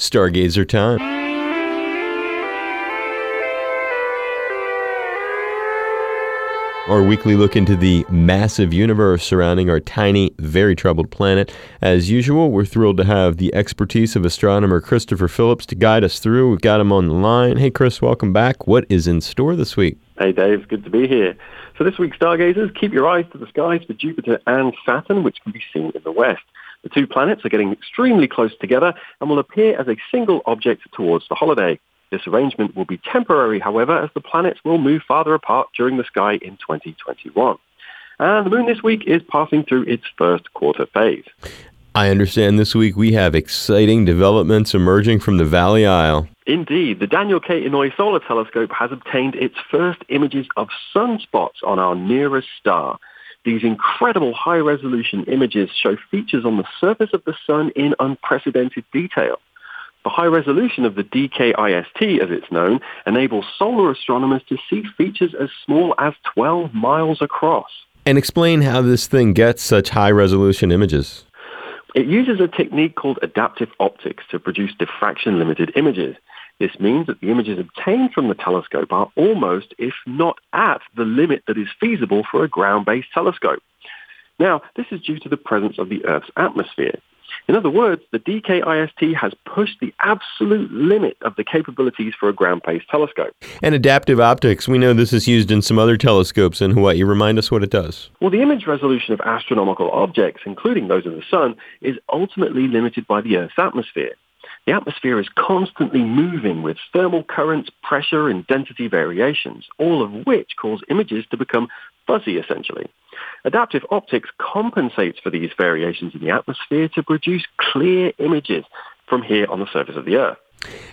Stargazer time. Our weekly look into the massive universe surrounding our tiny, very troubled planet. As usual, we're thrilled to have the expertise of astronomer Christopher Phillips to guide us through. We've got him on the line. Hey, Chris, welcome back. What is in store this week? Hey, Dave. Good to be here. So this week, stargazers, keep your eyes to the skies for Jupiter and Saturn, which can be seen in the west. The two planets are getting extremely close together and will appear as a single object towards the holiday. This arrangement will be temporary, however, as the planets will move farther apart during the sky in 2021. And the moon this week is passing through its first quarter phase. I understand this week we have exciting developments emerging from the Valley Isle. Indeed, the Daniel K. Inouye Solar Telescope has obtained its first images of sunspots on our nearest star. These incredible high-resolution images show features on the surface of the sun in unprecedented detail. The high resolution of the DKIST, as it's known, enables solar astronomers to see features as small as 12 miles across. And explain how this thing gets such high resolution images. It uses a technique called adaptive optics to produce diffraction-limited images. This means that the images obtained from the telescope are almost, if not at, the limit that is feasible for a ground-based telescope. Now, this is due to the presence of the Earth's atmosphere. In other words, the DKIST has pushed the absolute limit of the capabilities for a ground-based telescope. And adaptive optics, we know this is used in some other telescopes in Hawaii. Remind us what it does. Well, the image resolution of astronomical objects, including those of the sun, is ultimately limited by the Earth's atmosphere. The atmosphere is constantly moving with thermal currents, pressure, and density variations, all of which cause images to become fuzzy, essentially. Adaptive optics compensates for these variations in the atmosphere to produce clear images from here on the surface of the Earth.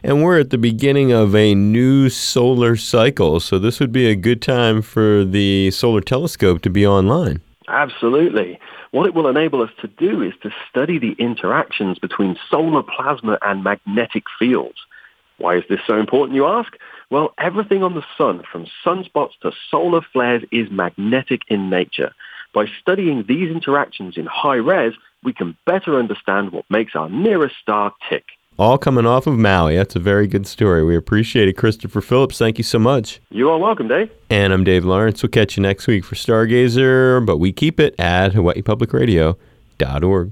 And we're at the beginning of a new solar cycle, so this would be a good time for the solar telescope to be online. Absolutely. What it will enable us to do is to study the interactions between solar plasma and magnetic fields. Why is this so important, you ask? Well, everything on the sun, from sunspots to solar flares, is magnetic in nature. By studying these interactions in high res, we can better understand what makes our nearest star tick. All coming off of Maui. That's a very good story. We appreciate it. Christopher Phillips, thank you so much. You are welcome, Dave. And I'm Dave Lawrence. We'll catch you next week for Stargazer, but we keep it at HawaiiPublicRadio.org.